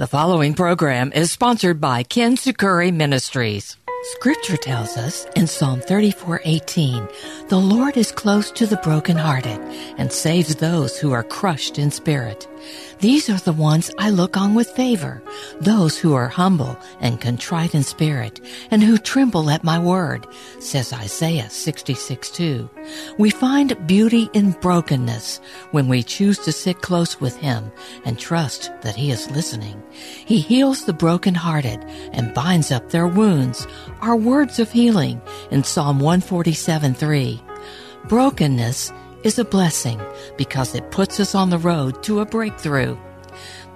The following program is sponsored by Kintsukuroi Ministries. Scripture tells us in Psalm 34:18, "The Lord is close to the brokenhearted and saves those who are crushed in spirit." These are the ones I look on with favor, those who are humble and contrite in spirit, and who tremble at my word, says Isaiah 66 2. We find beauty in brokenness when we choose to sit close with him and trust that he is listening. He heals the brokenhearted and binds up their wounds, are words of healing in Psalm 147 3. Brokenness is a blessing because it puts us on the road to a breakthrough.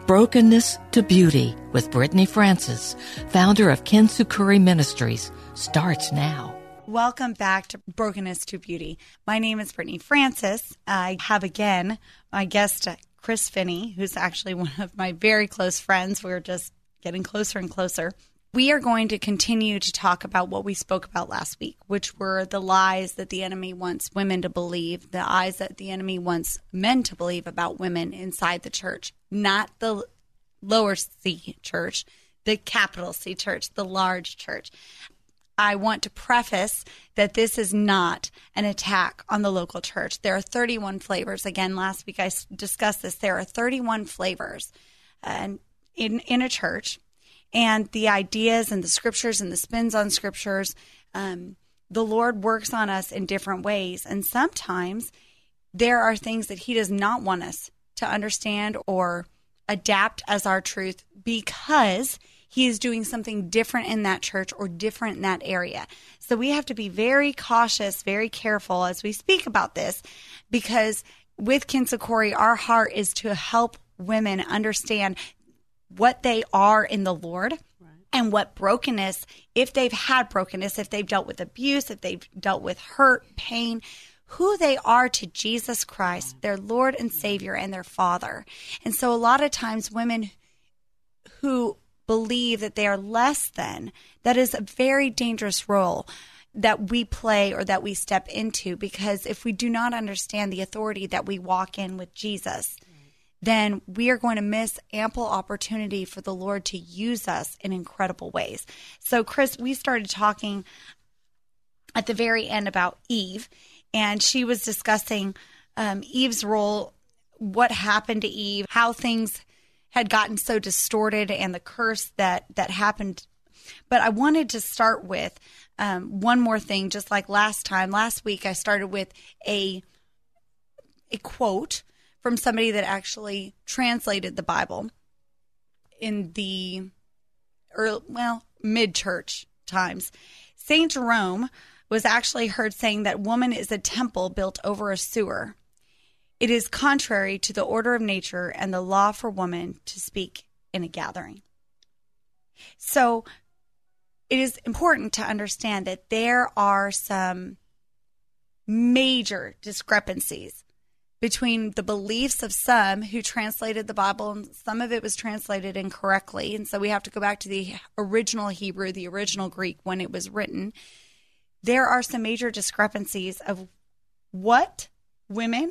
Brokenness to Beauty with Brittany Francis, founder of Kintsukuroi Ministries, starts now. Welcome back to Brokenness to Beauty. My name is Brittany Francis. I have again my guest, Chris Finney, who's actually one of my very close friends. We're just getting closer and closer we are going to continue to talk about what we spoke about last week, which were the lies that the enemy wants women to believe, the lies that the enemy wants men to believe about women inside the church, not the lower C church, the capital C church, the large church. I want to preface that this is not an attack on the local church. There are 31 flavors. Again, last week I discussed this. There are 31 flavors and in, in a church and the ideas and the scriptures and the spins on scriptures. Um, the Lord works on us in different ways. And sometimes there are things that He does not want us to understand or adapt as our truth because He is doing something different in that church or different in that area. So we have to be very cautious, very careful as we speak about this because with Kintsukuroi, our heart is to help women understand what they are in the Lord and what brokenness, if they've had brokenness, if they've dealt with abuse, if they've dealt with hurt, pain, who they are to Jesus Christ, their Lord and Savior and their Father. And so a lot of times women who believe that they are less than, that is a very dangerous role that we play or that we step into because if we do not understand the authority that we walk in with Jesus, then we are going to miss ample opportunity for the Lord to use us in incredible ways. So, Chris, we started talking at the very end about Eve, and she was discussing um, Eve's role, what happened to Eve, how things had gotten so distorted, and the curse that that happened. But I wanted to start with um, one more thing, just like last time. Last week, I started with a a quote from somebody that actually translated the Bible in the early, well, mid church times. St. Jerome was actually heard saying that woman is a temple built over a sewer. It is contrary to the order of nature and the law for woman to speak in a gathering. So it is important to understand that there are some major discrepancies between the beliefs of some who translated the Bible, and some of it was translated incorrectly. And so we have to go back to the original Hebrew, the original Greek when it was written. There are some major discrepancies of what women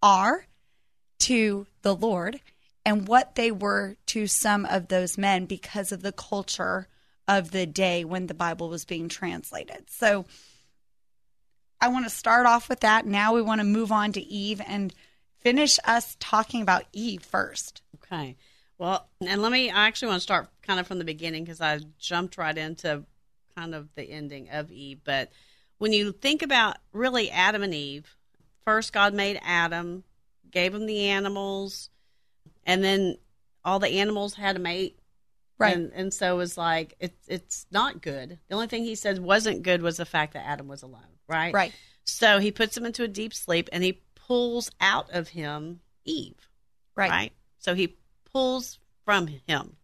are to the Lord and what they were to some of those men because of the culture of the day when the Bible was being translated. So, I want to start off with that. Now we want to move on to Eve and finish us talking about Eve first. Okay. Well, and let me, I actually want to start kind of from the beginning because I jumped right into kind of the ending of Eve. But when you think about really Adam and Eve, first God made Adam, gave him the animals, and then all the animals had a mate. Right. And, and so it was like, it, it's not good. The only thing he said wasn't good was the fact that Adam was alone right? Right. So he puts him into a deep sleep and he pulls out of him Eve. Right. Right. So he pulls from him.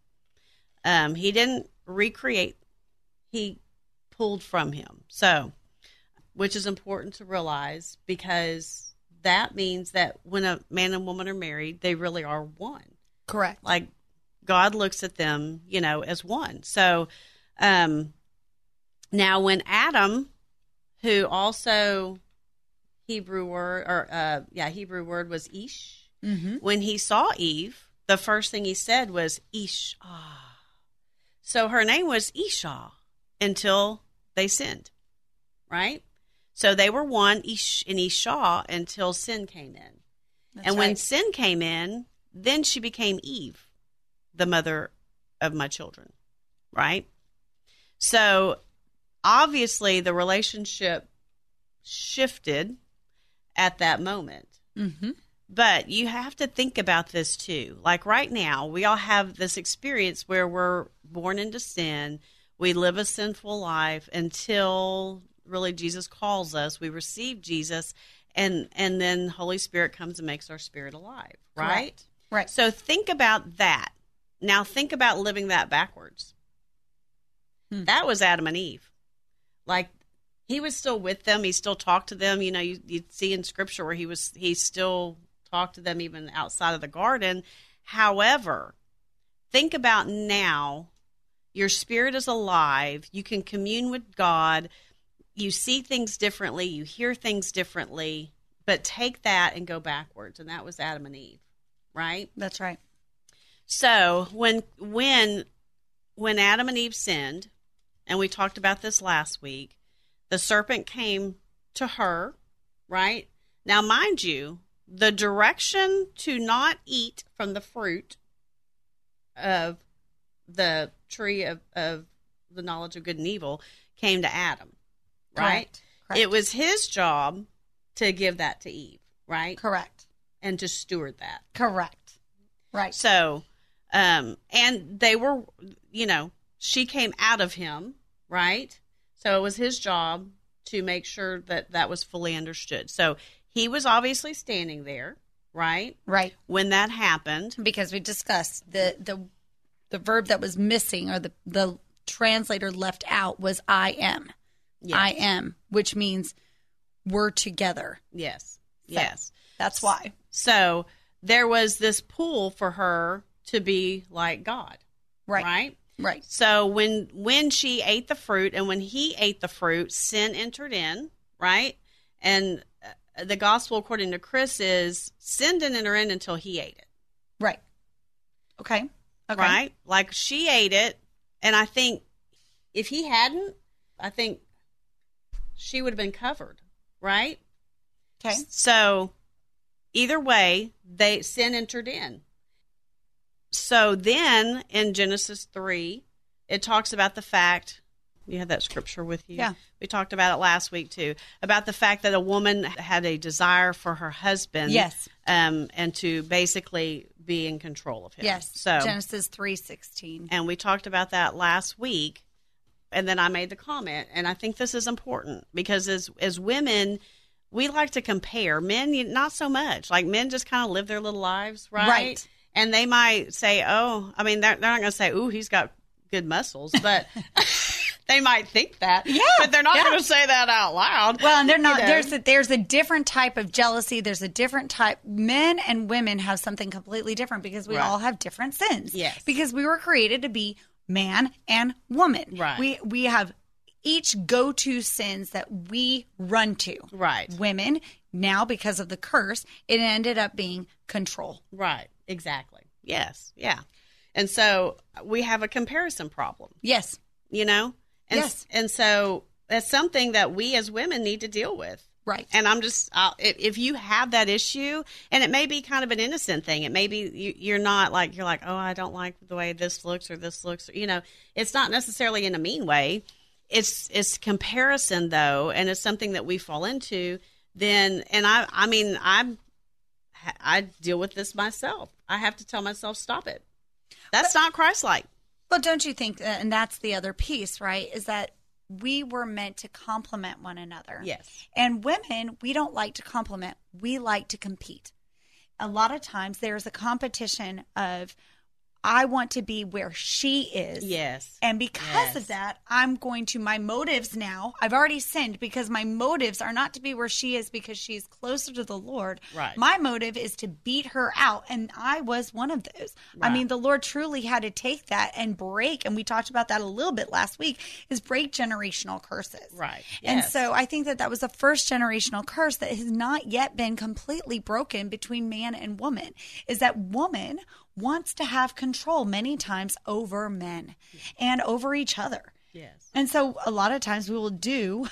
Um, he didn't recreate; he pulled from him. So, which is important to realize because that means that when a man and woman are married, they really are one. Correct. Like God looks at them, you know, as one. So, um, now when Adam, who also Hebrew word or uh, yeah, Hebrew word was ish. Mm-hmm. When he saw Eve, the first thing he said was ish. So her name was Isha until they sinned, right? So they were one Ish and Isha until sin came in, That's and when right. sin came in, then she became Eve, the mother of my children, right? So obviously the relationship shifted at that moment. Mm-hmm. But you have to think about this too. Like right now, we all have this experience where we're born into sin. We live a sinful life until really Jesus calls us. We receive Jesus and and then Holy Spirit comes and makes our spirit alive, right? Correct. Right. So think about that. Now think about living that backwards. Hmm. That was Adam and Eve. Like he was still with them. He still talked to them. You know, you you see in scripture where he was he still talked to them even outside of the garden. However, think about now. Your spirit is alive. You can commune with God. You see things differently. You hear things differently. But take that and go backwards. And that was Adam and Eve, right? That's right. So when when when Adam and Eve sinned, and we talked about this last week, the serpent came to her, right? Now, mind you, the direction to not eat from the fruit of the tree of, of the knowledge of good and evil came to Adam, right? Correct. Correct. It was his job to give that to Eve, right? correct. And to steward that. Correct. Right. So, um, and they were, you know, she came out of him, right? So it was his job to make sure that that was fully understood. So he was obviously standing there, right? Right. When that happened. Because we discussed the the the verb that was missing or the the translator left out was I am. Yes. I am, which means we're together. Yes. So, Yes. That's why. So there was this pull for her to be like God, Right. right? Right. So when when she ate the fruit and when he ate the fruit, sin entered in, right? And uh, the gospel according to Chris is sin didn't enter in until he ate it, Right. Okay. Okay. right? Like she ate it, and I think if he hadn't, I think she would have been covered, right? Okay. So either way, they sin entered in. So then in Genesis 3, it talks about the fact you had that scripture with you. Yeah. We talked about it last week too, about the fact that a woman had a desire for her husband. Yes. Um, and to basically be in control of him. Yes. So Genesis three sixteen. and we talked about that last week and then i made the comment and i think this is important because as as women we like to compare men not so much like men just kind of live their little lives right, Right. And they might say oh i mean they're, they're not going to say ooh he's got good muscles but they might think that Yeah, but they're not yeah. going to say that out loud Well, and they're not. You know? There's a, there's a different type of jealousy. There's a different type. Men and women have something completely different because we Right. all have different sins. Yes. Because we were created to be man and woman. Right. We we have each go to sins that we run to. Right. Women now because of the curse, it ended up being control. right exactly. Yes. Yeah. And so uh, we have a comparison problem. Yes. you know? And, Yes. and so that's something that we as women need to deal with. Right. and i'm just I'll, if, if you have that issue and it may be kind of an innocent thing it may be you, you're not like you're like oh i don't like the way this looks or this looks or, you know it's not necessarily in a mean way. It's it's comparison though and it's something that we fall into then and i i mean i'm i deal with this myself i have to tell myself stop it that's not christ-like Well, don't you think, uh, and that's the other piece, right? Is that we were meant to complement one another. Yes. And women, we don't like to compliment, we like to compete. A lot of times there's a competition of, I want to be where she is. Yes. And because Yes. of that, I'm going to, my motives now, I've already sinned because my motives are not to be where she is because she's closer to the Lord. Right. My motive is to beat her out. And I was one of those. I mean, the Lord truly had to take that and break, and we talked about that a little bit last week, is break generational curses. Right. And so I think that that was the first generational curse that has not yet been completely broken between man and woman is that woman wants to have control many times over men and over each other. Yes. And so a lot of times we will do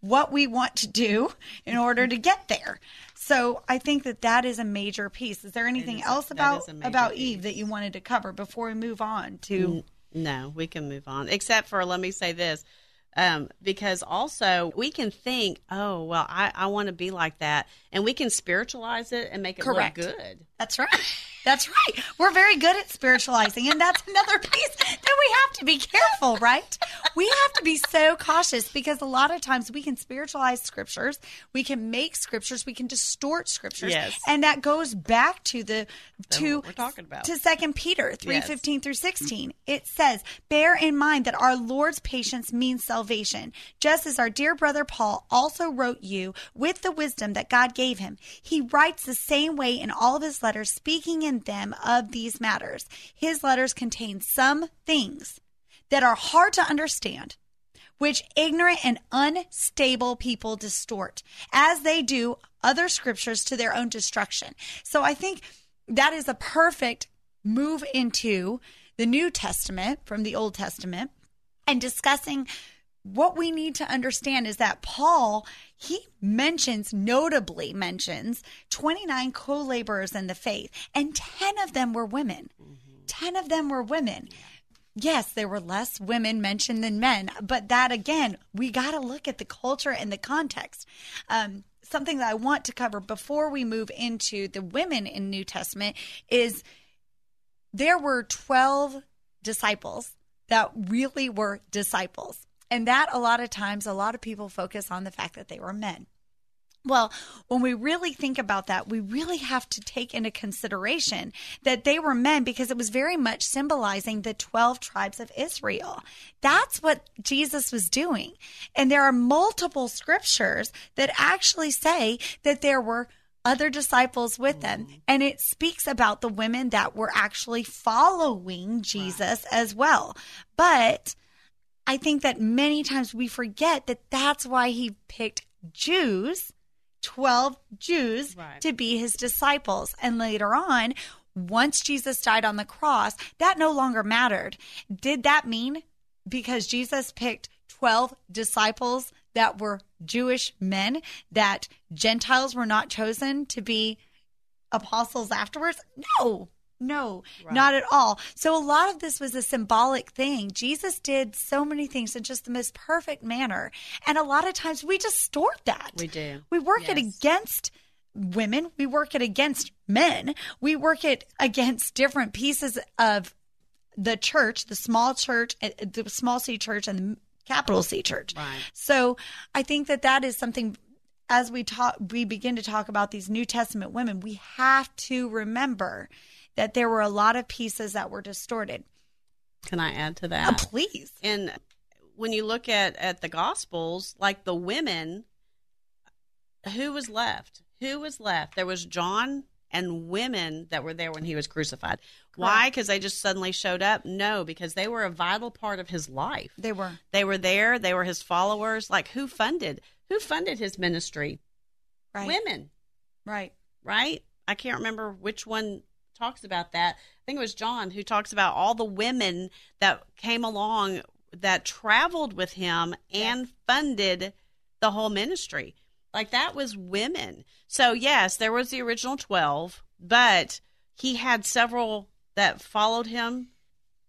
what we want to do in order to get there. So I think that that is a major piece. Is there anything is else about is a major about piece. Eve that you wanted to cover before we move on to No, we can move on. Except for, let me say this, um, because also we can think, oh, well, I, I want to be like that. And we can spiritualize it and make it Correct. look good. That's right. That's right. We're very good at spiritualizing, and that's another piece we have to be careful, right? We have to be so cautious because a lot of times we can spiritualize scriptures, we can make scriptures, we can distort scriptures, Yes. and that goes back to the to we're talking about. to Second Peter three Yes. fifteen through sixteen. It says, "Bear in mind that our Lord's patience means salvation, just as our dear brother Paul also wrote you with the wisdom that God gave him. He writes the same way in all of his letters, speaking in them of these matters. His letters contain some things that are hard to understand." Which ignorant and unstable people distort, as they do other scriptures to their own destruction. So I think that is a perfect move into the New Testament from the Old Testament and discussing what we need to understand is that Paul, he mentions, notably mentions 29 co laborers in the faith, and 10 of them were women. Mm-hmm. 10 of them were women. Yes, there were less women mentioned than men, but that again, we got to look at the culture and the context. Um, something that I want to cover before we move into the women in New Testament is there were 12 disciples that really were disciples. And that a lot of times, a lot of people focus on the fact that they were men. Well, when we really think about that, we really have to take into consideration that they were men because it was very much symbolizing the 12 tribes of Israel. That's what Jesus was doing. And there are multiple scriptures that actually say that there were other disciples with them. Mm-hmm. And it speaks about the women that were actually following Jesus as well. But I think that many times we forget that that's why he picked Jews, 12 Jews, Right. to be his disciples. And later on, once Jesus died on the cross, that no longer mattered. Did that mean because Jesus picked 12 disciples that were Jewish men that Gentiles were not chosen to be apostles afterwards? No, no, not at all. So a lot of this was a symbolic thing. Jesus did so many things in just the most perfect manner. And a lot of times we distort that. We do. We work it against women. We work it against men. We work it against different pieces of the church, the small church, uh, the small C church, and the capital C church. Right. So I think that that is something. As we talk, we begin to talk about these New Testament women. We have to remember that there were a lot of pieces that were distorted. Can I add to Uh, that? please, and when you look at at the gospels like the women who was left? Who was left? There was john and women that were there when he was crucified. Why? Because they just suddenly showed up? No because they were a vital part of his life. They were. They were there. They were his followers. Like who funded who funded his ministry? Right. women. Right. right? I can't remember which one talks about that. I think it was John who talks about all the women that came along that traveled with him and funded the whole ministry. Like that was women. So, yes, there was the original 12, but he had several that followed him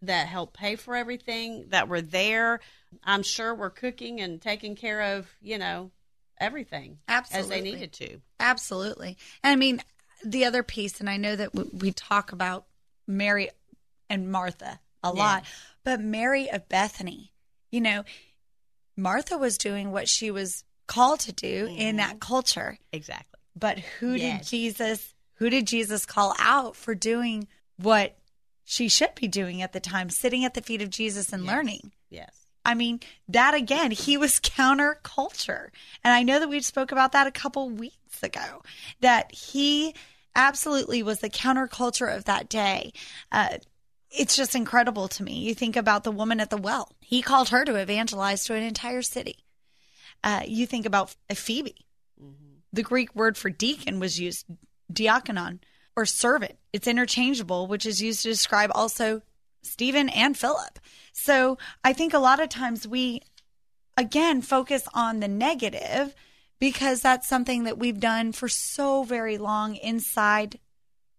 that helped pay for everything that were there. I'm sure were cooking and taking care of, you know, everything as Absolutely. they needed to. Absolutely. And I mean, the other piece, and I know that w- we talk about Mary and Martha a lot, but Mary of Bethany, you know, Martha was doing what she was called to do in that mm-hmm. culture. Exactly. But who did Jesus, who did Jesus call out for doing what she should be doing at the time, sitting at the feet of Jesus and Yes. learning. Yes. I mean, that again, he was counterculture. And I know that we spoke about that a couple weeks ago, that he absolutely was the counterculture of that day. Uh, it's just incredible to me. You think about the woman at the well, he called her to evangelize to an entire city. Uh, you think about Phoebe. The Greek word for deacon was used, diakonon, or servant. It's interchangeable, which is used to describe also Stephen and Philip. So I think a lot of times we, again, focus on the negative because that's something that we've done for so very long inside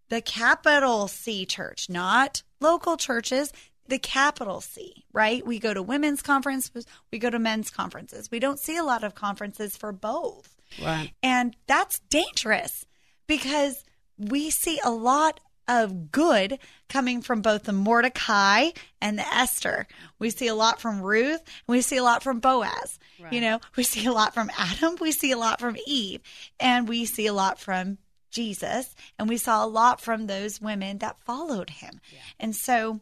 the capital C church, not local churches, the capital C, right? We go to women's conferences, we go to men's conferences. We don't see a lot of conferences for both. Right. And that's dangerous because we see a lot of good coming from both the Mordecai and the Esther. We see a lot from Ruth and we see a lot from Boaz. You know, we see a lot from Adam, we see a lot from Eve, and we see a lot from Jesus, and we saw a lot from those women that followed him. And so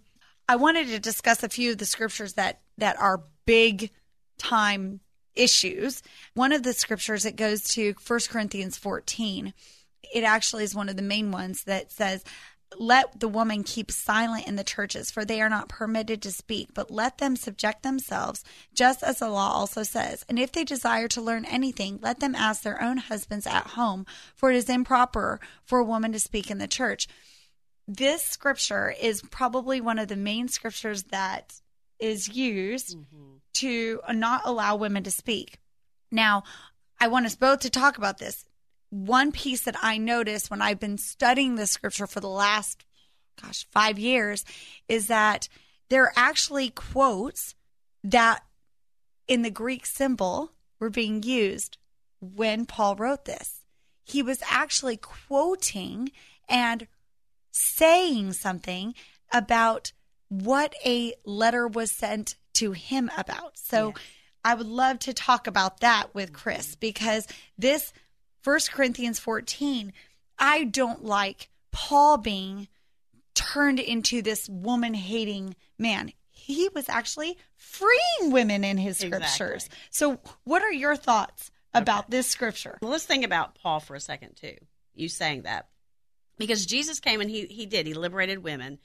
I wanted to discuss a few of the scriptures that that are big time issues. One of the scriptures it goes to 1 Corinthians 14, it actually is one of the main ones that says, let the woman keep silent in the churches, for they are not permitted to speak, but let them subject themselves, just as the law also says. And if they desire to learn anything, let them ask their own husbands at home, for it is improper for a woman to speak in the church. This scripture is probably one of the main scriptures that is used mm-hmm. to not allow women to speak. Now, I want us both to talk about this. One piece that I noticed when I've been studying this scripture for the last, gosh, five years is that there are actually quotes that in the Greek symbol were being used when Paul wrote this. He was actually quoting and saying something about what a letter was sent to him about. So I would love to talk about that with Chris because this First Corinthians 14, I don't like Paul being turned into this woman hating man. He was actually freeing women in his scriptures. Exactly. So, what are your thoughts about this scripture? Well, let's think about Paul for a second too. You saying that because Jesus came and he he did he liberated women,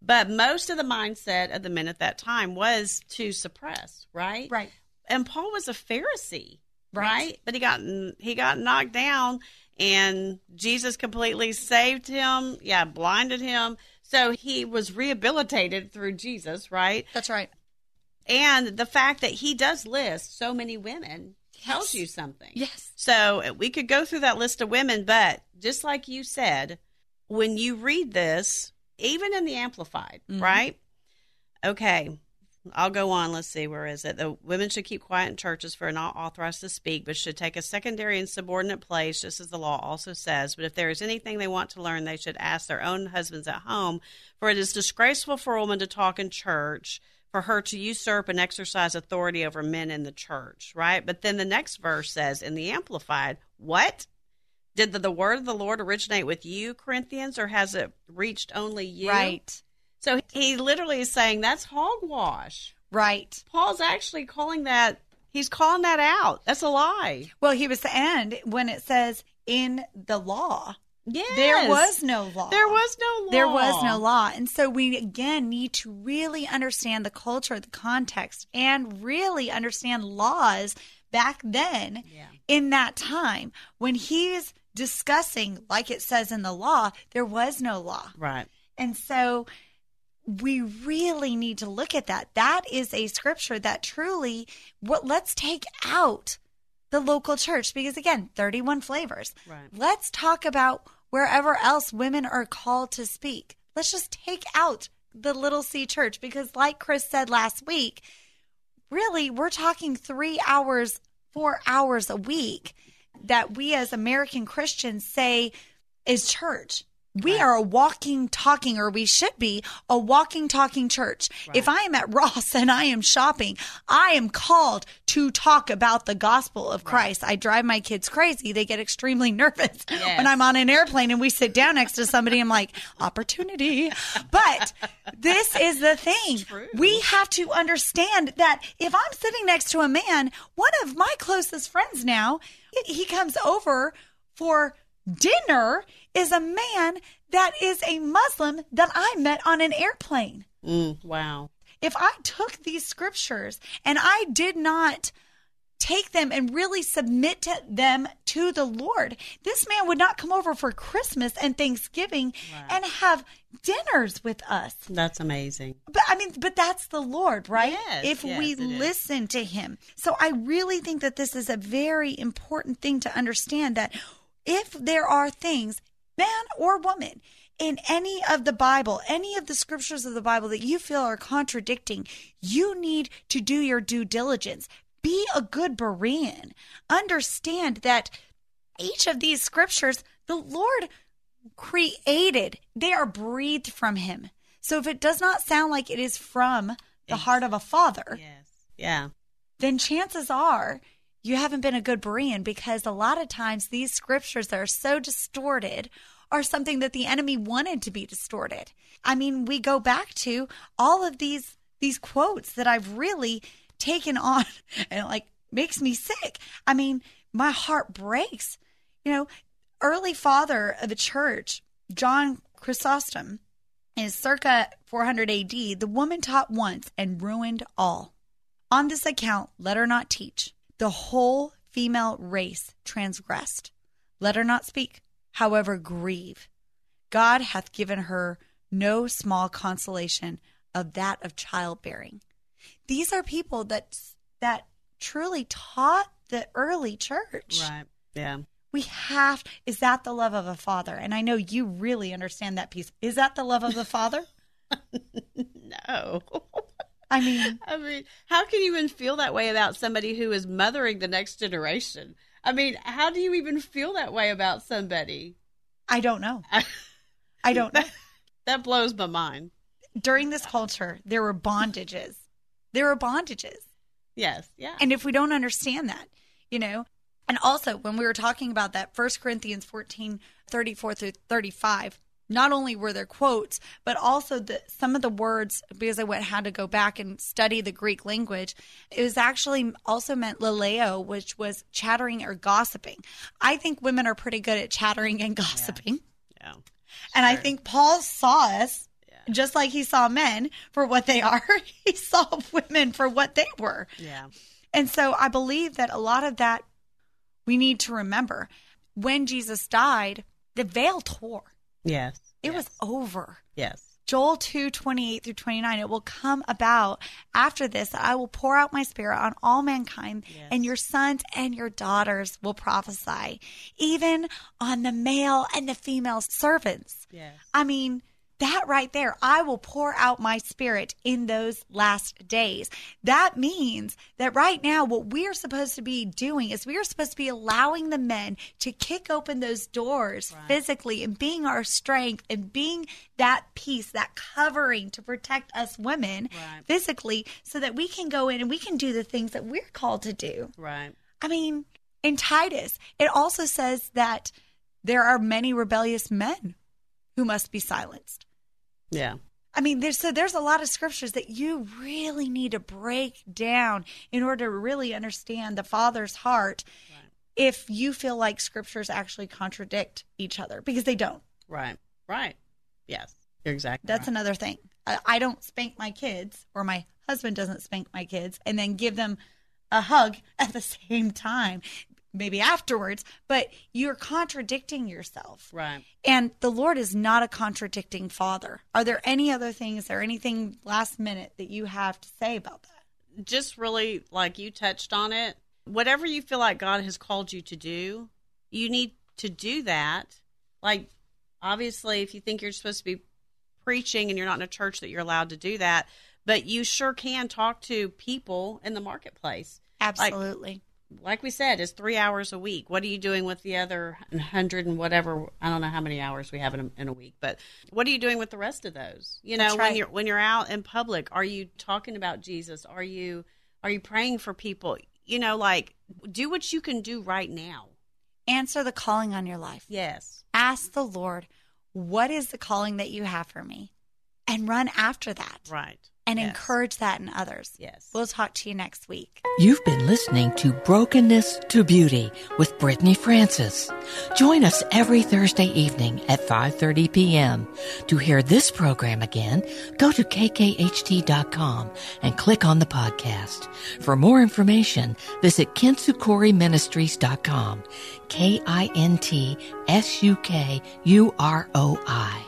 but most of the mindset of the men at that time was to suppress, right? Right. And Paul was a Pharisee, Right. But he got he got knocked down, and Jesus completely saved him. Yeah, blinded him. So he was rehabilitated through Jesus, right? That's right. And the fact that he does list so many women tells you something. Yes. So uh, we could go through that list of women, but just like you said, when you read this, even in the Amplified, right? Okay, I'll go on. Let's see, where is it? The women should keep quiet in churches for not authorized to speak, but should take a secondary and subordinate place, just as the law also says. But if there is anything they want to learn, they should ask their own husbands at home, for it is disgraceful for a woman to talk in church, for her to usurp and exercise authority over men in the church, right? But then the next verse says in the Amplified, what? Did the, the word of the Lord originate with you, Corinthians, or has it reached only you? Right. So he literally is saying that's hogwash. Right. Paul's actually calling that, he's calling that out. That's a lie. Well, he was the end when it says in the law. Yes. There was no law. There was no law. There was no law. And so we again need to really understand the culture, the context, and really understand laws back then Yeah. in that time when he's discussing, like it says in the law, there was no law. Right. And so we really need to look at that. That is a scripture that truly what let's take out the local church because again, 31 flavors. Right. Let's talk about wherever else women are called to speak. Let's just take out the little C church because like Chris said last week, really we're talking 3 hours, 4 hours a week that we as American Christians say is church. We are a walking, talking, or we should be a walking, talking church. If I am at Ross and I am shopping, I am called to talk about the gospel of Christ. I drive my kids crazy. They get extremely nervous when I'm on an airplane and we sit down next to somebody. I'm like, opportunity. But this is the thing. We have to understand that if I'm sitting next to a man, one of my closest friends now, he comes over for dinner is a man that is a Muslim that I met on an airplane. Mm, wow. If I took these scriptures and I did not take them and really submit to them to the Lord, this man would not come over for Christmas and Thanksgiving and have dinners with us. That's amazing. But I mean, but that's the Lord, right? Yes, if yes, we it is. listen to him. So I really think that this is a very important thing to understand that if there are things, man or woman, in any of the Bible, any of the scriptures of the Bible that you feel are contradicting, you need to do your due diligence. Be a good Berean. Understand that each of these scriptures, the Lord created, they are breathed from Him. So if it does not sound like it is from the heart of a father, Yes. Yeah. then chances are you haven't been a good Berean because a lot of times these scriptures that are so distorted are something that the enemy wanted to be distorted. I mean, we go back to all of these these quotes that I've really taken on and like makes me sick. I mean, my heart breaks. You know, early father of the church, John Chrysostom, is circa 400 AD. The woman taught once and ruined all. On this account, let her not teach. The whole female race transgressed. Let her not speak, however, grieve. God hath given her no small consolation of that of childbearing. These are people that that truly taught the early church. Right. Yeah. We have is that the love of a father? And I know you really understand that piece. Is that the love of the father? No. I mean, I mean, how can you even feel that way about somebody who is mothering the next generation? I mean, how do you even feel that way about somebody? I don't know. I don't know. That blows my mind. During this culture, there were bondages. There were bondages. Yes. Yeah. And if we don't understand that, you know, and also when we were talking about that First Corinthians 14, 34 through 35, not only were there quotes, but also the some of the words, because I went had to go back and study the Greek language, it was actually also meant laleo, which was chattering or gossiping. I think women are pretty good at chattering and gossiping. yeah. And I think Paul saw us just like he saw men for what they are. he saw women for what they were. Yeah. And so I believe that a lot of that we need to remember. When Jesus died, the veil tore. Yes. It was over. Yes. Joel 2 28 through 29. It will come about after this that I will pour out my spirit on all mankind, and your sons and your daughters will prophesy, even on the male and the female servants. Yes. I mean, that right there, I will pour out my spirit in those last days. That means that right now, what we are supposed to be doing is we are supposed to be allowing the men to kick open those doors physically and being our strength and being that peace, that covering to protect us women Right. physically so that we can go in and we can do the things that we're called to do. Right. I mean, in Titus, it also says that there are many rebellious men who must be silenced. Yeah. I mean, there's so there's a lot of scriptures that you really need to break down in order to really understand the Father's heart. If you feel like scriptures actually contradict each other, because they don't. Right. Right. Yes. You're exactly. That's right. another thing. I, I don't spank my kids, or my husband doesn't spank my kids, and then give them a hug at the same time, maybe afterwards. But you're contradicting yourself. right. And the Lord is not a contradicting father. Are there any other things or anything last minute that you have to say about that? just really like you touched on it. Whatever you feel like God has called you to do, you need to do that. Like, obviously, if you think you're supposed to be preaching and you're not in a church that you're allowed to do that, but you sure can talk to people in the marketplace. Absolutely. like we said, is three hours a week. What are you doing with the other hundred and whatever? I don't know how many hours we have in a, in a week, but what are you doing with the rest of those? You know, That's when you're when you're out in public, are you talking about Jesus? Are you are you praying for people? You know, like do what you can do right now. Answer the calling on your life. Yes. Ask the Lord, what is the calling that you have for me? And run after that Right. And Yes. encourage that in others. Yes. We'll talk to you next week. You've been listening to Brokenness to Beauty with Brittany Francis. Join us every Thursday evening at 5:30 p.m. To hear this program again, go to kkht.com and click on the podcast. For more information, visit kintsukuroiministries.com. K I N T S U K U R O I.